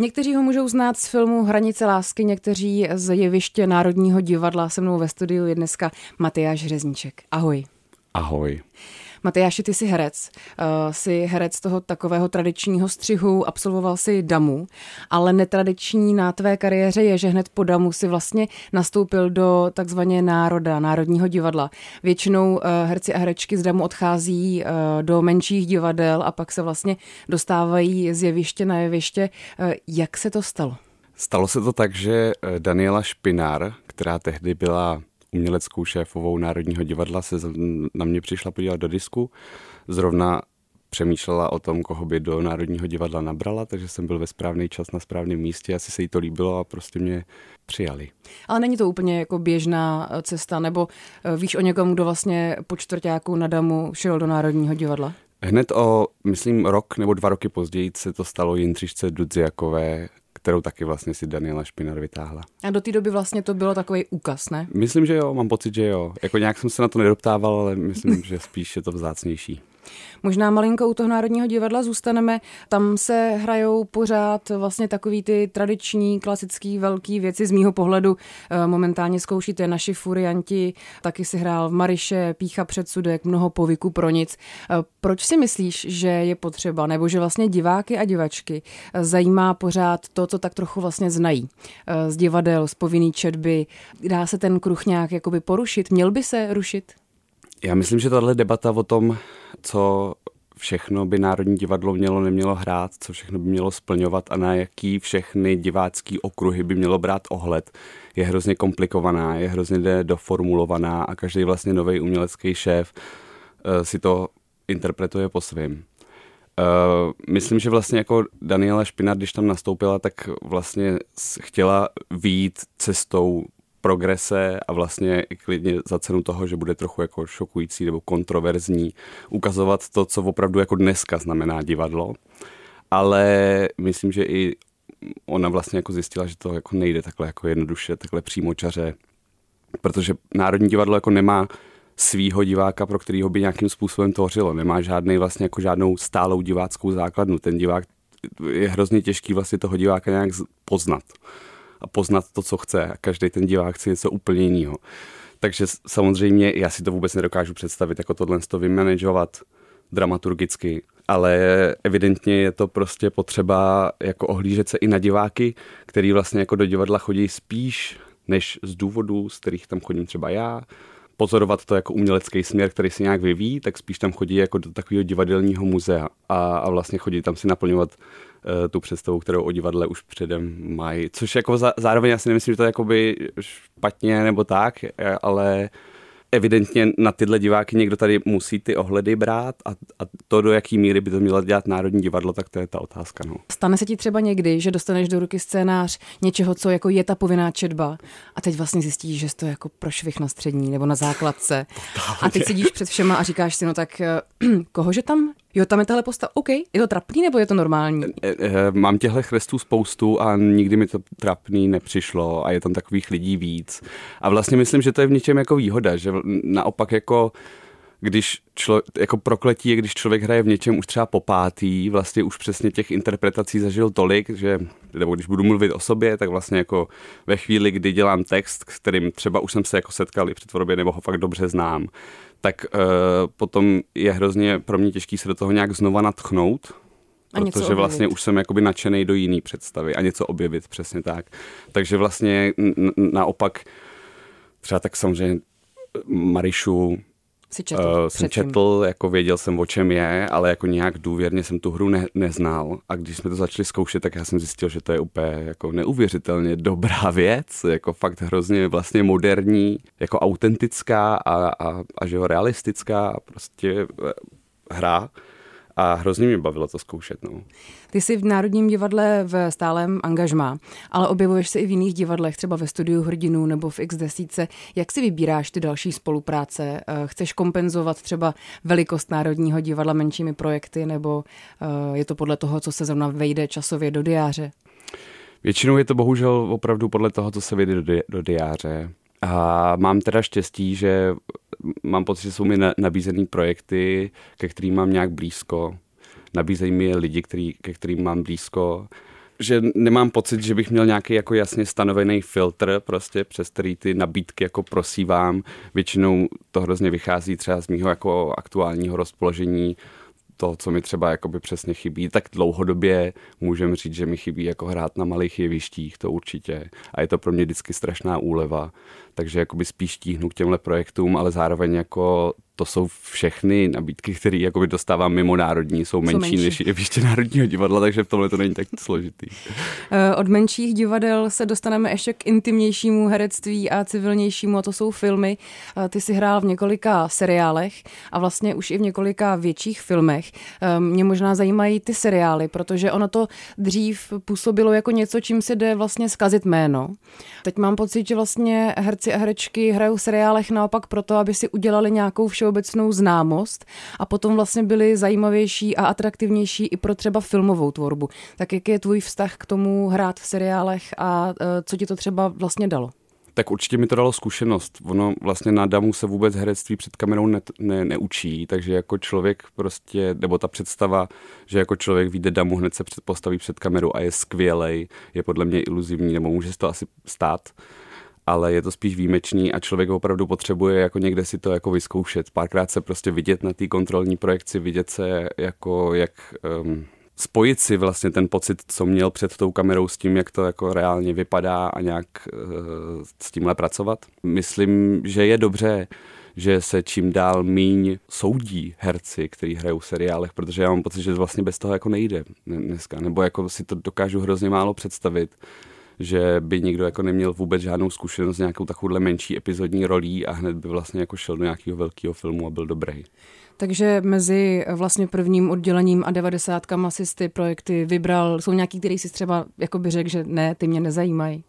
Někteří ho můžou znát z filmu Hranice lásky, někteří z jeviště Národního divadla. Se mnou ve studiu je dneska Matyáš Řezníček. Ahoj. Ahoj. Matyáši, ty jsi herec. Uh, jsi herec toho takového tradičního střihu, absolvoval si damu, ale netradiční na tvé kariéře je, že hned po damu si vlastně nastoupil do takzvaně národa, národního divadla. Většinou uh, herci a herečky z damu odchází uh, do menších divadel a pak se vlastně dostávají z jeviště na jeviště. Uh, jak se to stalo? Stalo se to tak, že Daniela Špinár, která tehdy byla uměleckou šéfovou Národního divadla se na mě přišla podívat do disku. Zrovna přemýšlela o tom, koho by do Národního divadla nabrala, takže jsem byl ve správný čas na správném místě, asi se jí to líbilo a prostě mě přijali. Ale není to úplně jako běžná eh, cesta, nebo eh, víš o někom, kdo vlastně po čtvrtáku na Damu šel do Národního divadla? Hned o, myslím, rok nebo dva roky později se to stalo Jindřišce Dudziakové, kterou taky vlastně si Daniela Špinar vytáhla. A do té doby vlastně to bylo takový úkaz, ne? Myslím, že jo, mám pocit, že jo. Jako nějak jsem se na to nedoptával, ale myslím, že spíš je to vzácnější. Možná malinko u toho Národního divadla zůstaneme. Tam se hrajou pořád vlastně takový ty tradiční, klasický, velký věci z mýho pohledu. Eh, momentálně zkoušíte naši furianti, taky si hrál v Mariše, Pícha předsudek, mnoho povyku pro nic. Eh, proč si myslíš, že je potřeba, nebo že vlastně diváky a divačky eh, zajímá pořád to, co tak trochu vlastně znají z divadel, z povinný četby? Dá se ten kruh nějak jakoby porušit? Měl by se rušit? Já myslím, že tahle debata o tom, co všechno by Národní divadlo mělo, nemělo hrát, co všechno by mělo splňovat a na jaký všechny divácký okruhy by mělo brát ohled, je hrozně komplikovaná, je hrozně doformulovaná a každý vlastně nový umělecký šéf uh, si to interpretuje po svým. Uh, myslím, že vlastně jako Daniela Špina, když tam nastoupila, tak vlastně chtěla výjít cestou progrese a vlastně i klidně za cenu toho, že bude trochu jako šokující nebo kontroverzní, ukazovat to, co opravdu jako dneska znamená divadlo. Ale myslím, že i ona vlastně jako zjistila, že to jako nejde takhle jako jednoduše, takhle čaře, protože Národní divadlo jako nemá svýho diváka, pro kterýho by nějakým způsobem tvořilo. Nemá žádný vlastně jako žádnou stálou diváckou základnu. Ten divák je hrozně těžký vlastně toho diváka nějak poznat a poznat to, co chce. A každý ten divák chce něco úplně jiného. Takže samozřejmě já si to vůbec nedokážu představit, jako tohle to vymanagovat dramaturgicky, ale evidentně je to prostě potřeba jako ohlížet se i na diváky, který vlastně jako do divadla chodí spíš než z důvodů, z kterých tam chodím třeba já, pozorovat to jako umělecký směr, který se nějak vyvíjí, tak spíš tam chodí jako do takového divadelního muzea a, a vlastně chodí tam si naplňovat tu představu, kterou o divadle už předem mají. Což jako za, zároveň já si nemyslím, že to je jakoby špatně nebo tak, ale evidentně na tyhle diváky někdo tady musí ty ohledy brát a, a to, do jaký míry by to mělo dělat Národní divadlo, tak to je ta otázka. No. Stane se ti třeba někdy, že dostaneš do ruky scénář něčeho, co jako je ta povinná četba a teď vlastně zjistíš, že to je jako pro švih na střední nebo na základce a teď sedíš před všema a říkáš si, no tak eh, kohože tam Jo, tam je tahle posta, OK, je to trapný nebo je to normální? Eh, eh, mám těchto chrestů spoustu a nikdy mi to trapný nepřišlo a je tam takových lidí víc. A vlastně myslím, že to je v něčem jako výhoda, že naopak jako když člo, jako prokletí je, když člověk hraje v něčem už třeba po pátý, vlastně už přesně těch interpretací zažil tolik, že, nebo když budu mluvit o sobě, tak vlastně jako ve chvíli, kdy dělám text, kterým třeba už jsem se jako setkal i při tvorbě, nebo ho fakt dobře znám, tak uh, potom je hrozně pro mě těžký se do toho nějak znova natchnout, a protože vlastně už jsem jakoby nadšený do jiný představy a něco objevit, přesně tak. Takže vlastně naopak třeba tak samozřejmě Marišu si četl, uh, jsem četl, jako věděl jsem, o čem je, ale jako nějak důvěrně jsem tu hru ne, neznal. A když jsme to začali zkoušet, tak já jsem zjistil, že to je úplně jako neuvěřitelně dobrá věc, jako fakt hrozně vlastně moderní, jako autentická a, a, a že jo, realistická a prostě eh, hra a hrozně mě bavilo to zkoušet. No. Ty jsi v Národním divadle v stálem angažmá, ale objevuješ se i v jiných divadlech, třeba ve studiu Hrdinů nebo v X10. Jak si vybíráš ty další spolupráce? Eh, chceš kompenzovat třeba velikost Národního divadla menšími projekty, nebo eh, je to podle toho, co se zrovna vejde časově do diáře? Většinou je to bohužel opravdu podle toho, co se vyjde do, di- do diáře. A mám teda štěstí, že mám pocit, že jsou mi nabízený projekty, ke kterým mám nějak blízko. Nabízejí mi lidi, který, ke kterým mám blízko. že nemám pocit, že bych měl nějaký jako jasně stanovený filtr, prostě přes který ty nabídky jako prosívám. Většinou to hrozně vychází třeba z mého jako aktuálního rozpoložení, to, co mi třeba jakoby přesně chybí, tak dlouhodobě můžeme říct, že mi chybí jako hrát na malých jevištích, to určitě. A je to pro mě vždycky strašná úleva. Takže jakoby spíš tíhnu k těmhle projektům, ale zároveň jako to jsou všechny nabídky, které jakoby dostávám mimo národní, jsou menší, jsou menší. než jeviště Národního divadla, takže v tomhle to není tak složitý. Eh, od menších divadel se dostaneme ještě k intimnějšímu herectví a civilnějšímu, a to jsou filmy. Eh, ty si hrál v několika seriálech a vlastně už i v několika větších filmech. Eh, mě možná zajímají ty seriály, protože ono to dřív působilo jako něco, čím se jde vlastně zkazit jméno. Teď mám pocit, že vlastně herci a herečky hrajou v seriálech naopak proto, aby si udělali nějakou všeobecnou všeobecnou známost a potom vlastně byly zajímavější a atraktivnější i pro třeba filmovou tvorbu. Tak jak je tvůj vztah k tomu hrát v seriálech a e, co ti to třeba vlastně dalo? Tak určitě mi to dalo zkušenost. Ono vlastně na damu se vůbec herectví před kamerou ne, ne, neučí, takže jako člověk prostě, nebo ta představa, že jako člověk vyjde damu, hned se postaví před kamerou a je skvělej, je podle mě iluzivní, nebo může se to asi stát ale je to spíš výjimečný a člověk opravdu potřebuje jako někde si to jako vyzkoušet. Párkrát se prostě vidět na té kontrolní projekci, vidět se jako jak... Um, spojit si vlastně ten pocit, co měl před tou kamerou s tím, jak to jako reálně vypadá a nějak uh, s tímhle pracovat. Myslím, že je dobře, že se čím dál míň soudí herci, kteří hrajou v seriálech, protože já mám pocit, že vlastně bez toho jako nejde dneska, nebo jako si to dokážu hrozně málo představit, že by někdo jako neměl vůbec žádnou zkušenost s nějakou takovouhle menší epizodní rolí a hned by vlastně jako šel do nějakého velkého filmu a byl dobrý. Takže mezi vlastně prvním oddělením a devadesátkama si ty projekty vybral, jsou nějaký, který si třeba jako by řekl, že ne, ty mě nezajímají?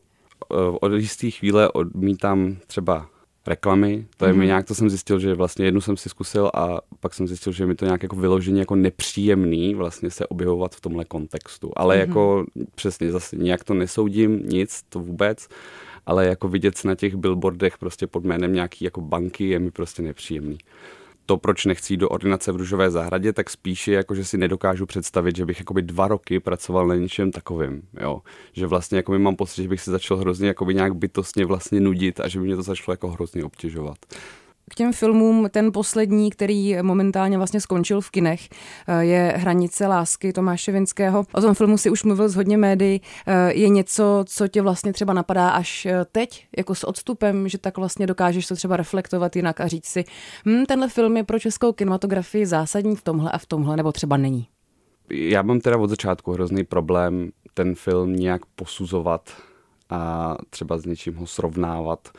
Od jisté chvíle odmítám třeba reklamy. To je mm-hmm. mi nějak, to jsem zjistil, že vlastně jednu jsem si zkusil a pak jsem zjistil, že mi to nějak jako vyloženě jako nepříjemný vlastně se objevovat v tomhle kontextu. Ale mm-hmm. jako přesně zase nějak to nesoudím, nic, to vůbec ale jako vidět na těch billboardech prostě pod jménem nějaký jako banky je mi prostě nepříjemný to, proč nechci do ordinace v Růžové zahradě, tak spíš je jako, že si nedokážu představit, že bych jakoby dva roky pracoval na něčem takovým, jo. Že vlastně jakoby mám pocit, že bych se začal hrozně jakoby nějak bytostně vlastně nudit a že by mě to začalo jako hrozně obtěžovat k těm filmům ten poslední, který momentálně vlastně skončil v kinech, eh, je Hranice lásky Tomáše Vinského. O tom filmu si už mluvil z hodně médií. Eh, je něco, co tě vlastně třeba napadá až eh, teď, jako s odstupem, že tak vlastně dokážeš to třeba reflektovat jinak a říct si, hm, tenhle film je pro českou kinematografii zásadní v tomhle a v tomhle, nebo třeba není? Já mám teda od začátku hrozný problém ten film nějak posuzovat a třeba s něčím ho srovnávat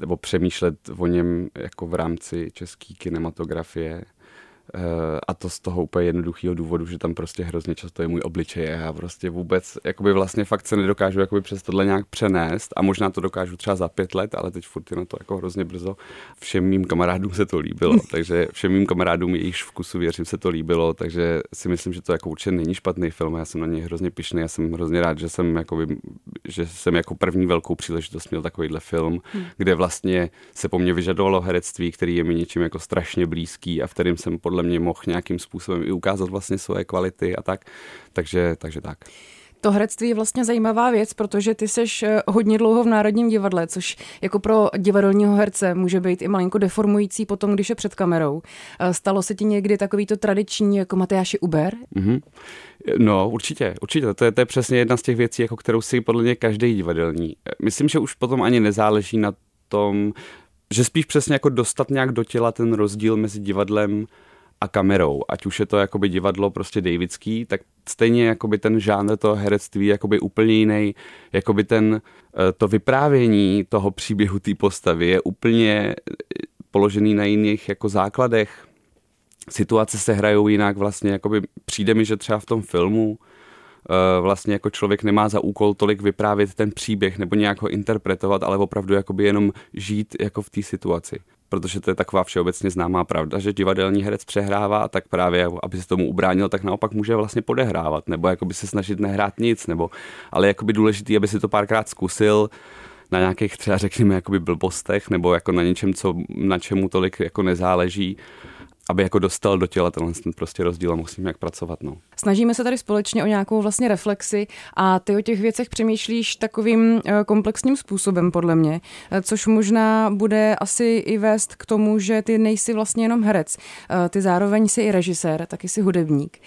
nebo přemýšlet o něm jako v rámci české kinematografie. Eh, a to z toho úplně jednoduchého důvodu, že tam prostě hrozně často je můj obličej a já prostě vůbec, jakoby vlastně fakt se nedokážu jakoby přes tohle nějak přenést a možná to dokážu třeba za pět let, ale teď furt je na to jako hrozně brzo. Všem mým kamarádům se to líbilo, takže všem mým kamarádům jejichž vkusu věřím se to líbilo, takže si myslím, že to jako určitě není špatný film, já jsem na něj hrozně pišný, já jsem hrozně rád, že jsem, jakoby, že jsem jako první velkou příležitost měl takovýhle film, hmm. kde vlastně se po mně vyžadovalo herectví, který je mi něčím jako strašně blízký a v kterým jsem podle mě mohl nějakým způsobem i ukázat vlastně svoje kvality a tak. Takže, takže tak. To herectví je vlastně zajímavá věc, protože ty seš eh, hodně dlouho v Národním divadle, což jako pro divadelního herce může být i malinko deformující potom, když je před kamerou. Eh, stalo se ti někdy takový to tradiční jako Matyáši Uber? Mm-hmm. No, určitě, určitě. To je, to je přesně jedna z těch věcí, jako kterou si podle mě každý divadelní. Myslím, že už potom ani nezáleží na tom, že spíš přesně jako dostat nějak do těla ten rozdíl mezi divadlem a kamerou. Ať už je to jakoby divadlo prostě Davidský, tak stejně jakoby ten žánr toho herectví jakoby úplně jiný, jakoby ten, eh, to vyprávění toho příběhu té postavy je úplně eh, položený na jiných jako základech. Situace se hrajou jinak vlastně, jakoby přijde mi, že třeba v tom filmu eh, vlastně jako člověk nemá za úkol tolik vyprávět ten příběh nebo nějak ho interpretovat, ale opravdu jakoby jenom žít jako v té situaci protože to je taková všeobecně známá pravda, že divadelní herec přehrává, tak právě, aby se tomu ubránil, tak naopak může vlastně podehrávat, nebo jakoby se snažit nehrát nic, nebo, ale jakoby důležitý, aby si to párkrát zkusil, na nějakých třeba řekněme jakoby blbostech, nebo jako na něčem, co, na čemu tolik jako nezáleží aby jako dostal do těla tenhle ten prostě rozdíl a musím jak pracovat. No. Snažíme se tady společně o nějakou vlastně reflexi a ty o těch věcech přemýšlíš takovým eh, komplexním způsobem podle mě, eh, což možná bude asi i vést k tomu, že ty nejsi vlastně jenom herec, eh, ty zároveň jsi i režisér, taky jsi hudebník.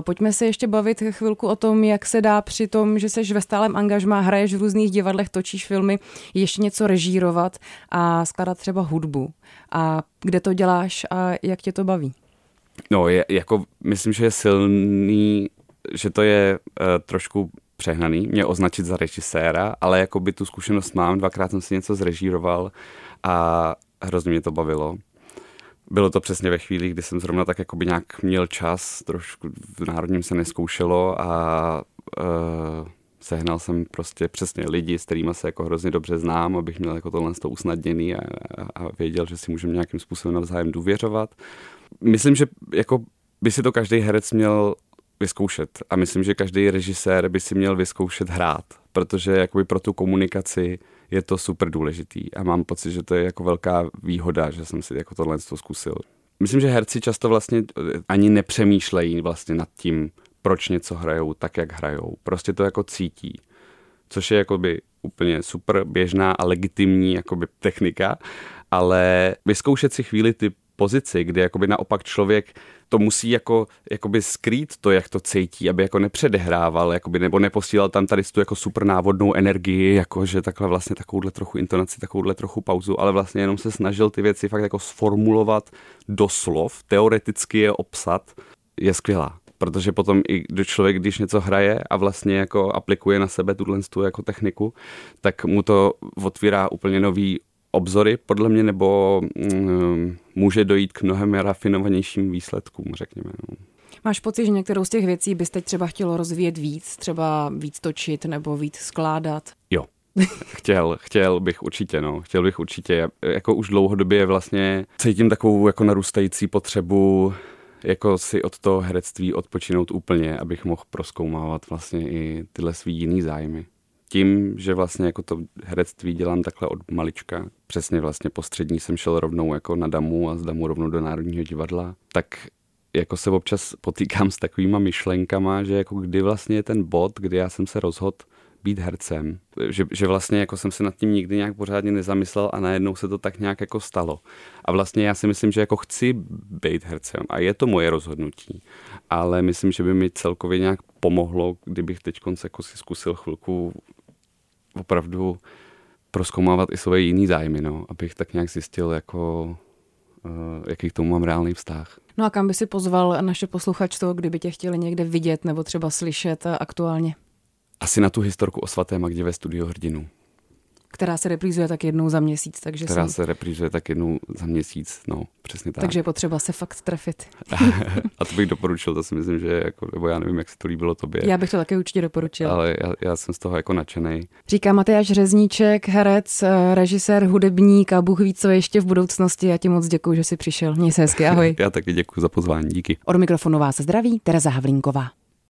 Pojďme se ještě bavit chvilku o tom, jak se dá při tom, že seš ve stálem angažmá, hraješ v různých divadlech, točíš filmy, ještě něco režírovat a skladat třeba hudbu. A kde to děláš a jak tě to baví? No, je, jako myslím, že je silný, že to je uh, trošku přehnaný mě označit za režiséra, ale jako by tu zkušenost mám, dvakrát jsem si něco zrežíroval a hrozně mě to bavilo. Bylo to přesně ve chvíli, kdy jsem zrovna tak jako by nějak měl čas, trošku v Národním se neskoušelo a uh, sehnal jsem prostě přesně lidi, s kterými se jako hrozně dobře znám, abych měl jako tohle to usnadněný a, a věděl, že si můžeme nějakým způsobem navzájem důvěřovat. Myslím, že jako by si to každý herec měl vyzkoušet a myslím, že každý režisér by si měl vyzkoušet hrát, protože jakoby pro tu komunikaci je to super důležitý a mám pocit, že to je jako velká výhoda, že jsem si jako tohle zkusil. Myslím, že herci často vlastně ani nepřemýšlejí vlastně nad tím, proč něco hrajou tak, jak hrajou. Prostě to jako cítí. Což je jakoby úplně super běžná a legitimní jakoby technika, ale vyzkoušet si chvíli ty pozici, kdy jakoby naopak člověk to musí jako, jakoby skrýt to, jak to cítí, aby jako nepředehrával, jakoby, nebo neposílal tam tady tu jako super návodnou energii, jako že takhle vlastně takovouhle trochu intonaci, takovouhle trochu pauzu, ale vlastně jenom se snažil ty věci fakt jako sformulovat do slov, teoreticky je obsat, je skvělá protože potom i když člověk, když něco hraje a vlastně jako aplikuje na sebe tuhle tu jako techniku, tak mu to otvírá úplně nový obzory, podle mě, nebo mm, může dojít k mnohem rafinovanějším výsledkům, řekněme. No. Máš pocit, že některou z těch věcí byste třeba chtělo rozvíjet víc, třeba víc točit nebo víc skládat? Jo, chtěl, chtěl bych určitě, no. Chtěl bych určitě. Jako už dlouhodobě vlastně cítím takovou jako narůstající potřebu jako si od toho herectví odpočinout úplně, abych mohl proskoumávat vlastně i tyhle svý jiný zájmy. Tím, že vlastně jako to herectví dělám takhle od malička, přesně vlastně postřední jsem šel rovnou jako na Damu a z Damu rovnou do Národního divadla, tak jako se občas potýkám s takovýma myšlenkama, že jako kdy vlastně je ten bod, kdy já jsem se rozhodl být hercem. Že, že vlastně jako jsem se nad tím nikdy nějak pořádně nezamyslel a najednou se to tak nějak jako stalo. A vlastně já si myslím, že jako chci být hercem a je to moje rozhodnutí. Ale myslím, že by mi celkově nějak pomohlo, kdybych teď jako si zkusil chvilku opravdu proskoumávat i svoje jiný zájmy, no, abych tak nějak zjistil, jako, uh, jaký k tomu mám reálný vztah. No a kam by si pozval naše posluchačstvo, kdyby tě chtěli někde vidět nebo třeba slyšet aktuálně? Asi na tu historku o svaté Magdě ve studiu hrdinu která se reprízuje tak jednou za měsíc. Takže která jsem... se reprízuje tak jednou za měsíc, no, přesně tak. Takže je potřeba se fakt trefit. a to bych doporučil, to si myslím, že jako, nebo já nevím, jak se to líbilo tobě. Já bych to také určitě doporučil. Ale já, já jsem z toho jako nadšený. Říká Matyáš Řezníček, herec, eh, režisér, hudebník a Bůh ví, co ještě v budoucnosti. Já ti moc děkuji, že jsi přišel. Měj se hezky, ahoj. já taky děkuji za pozvání, díky. Od mikrofonu vás zdraví Tereza Havlínková.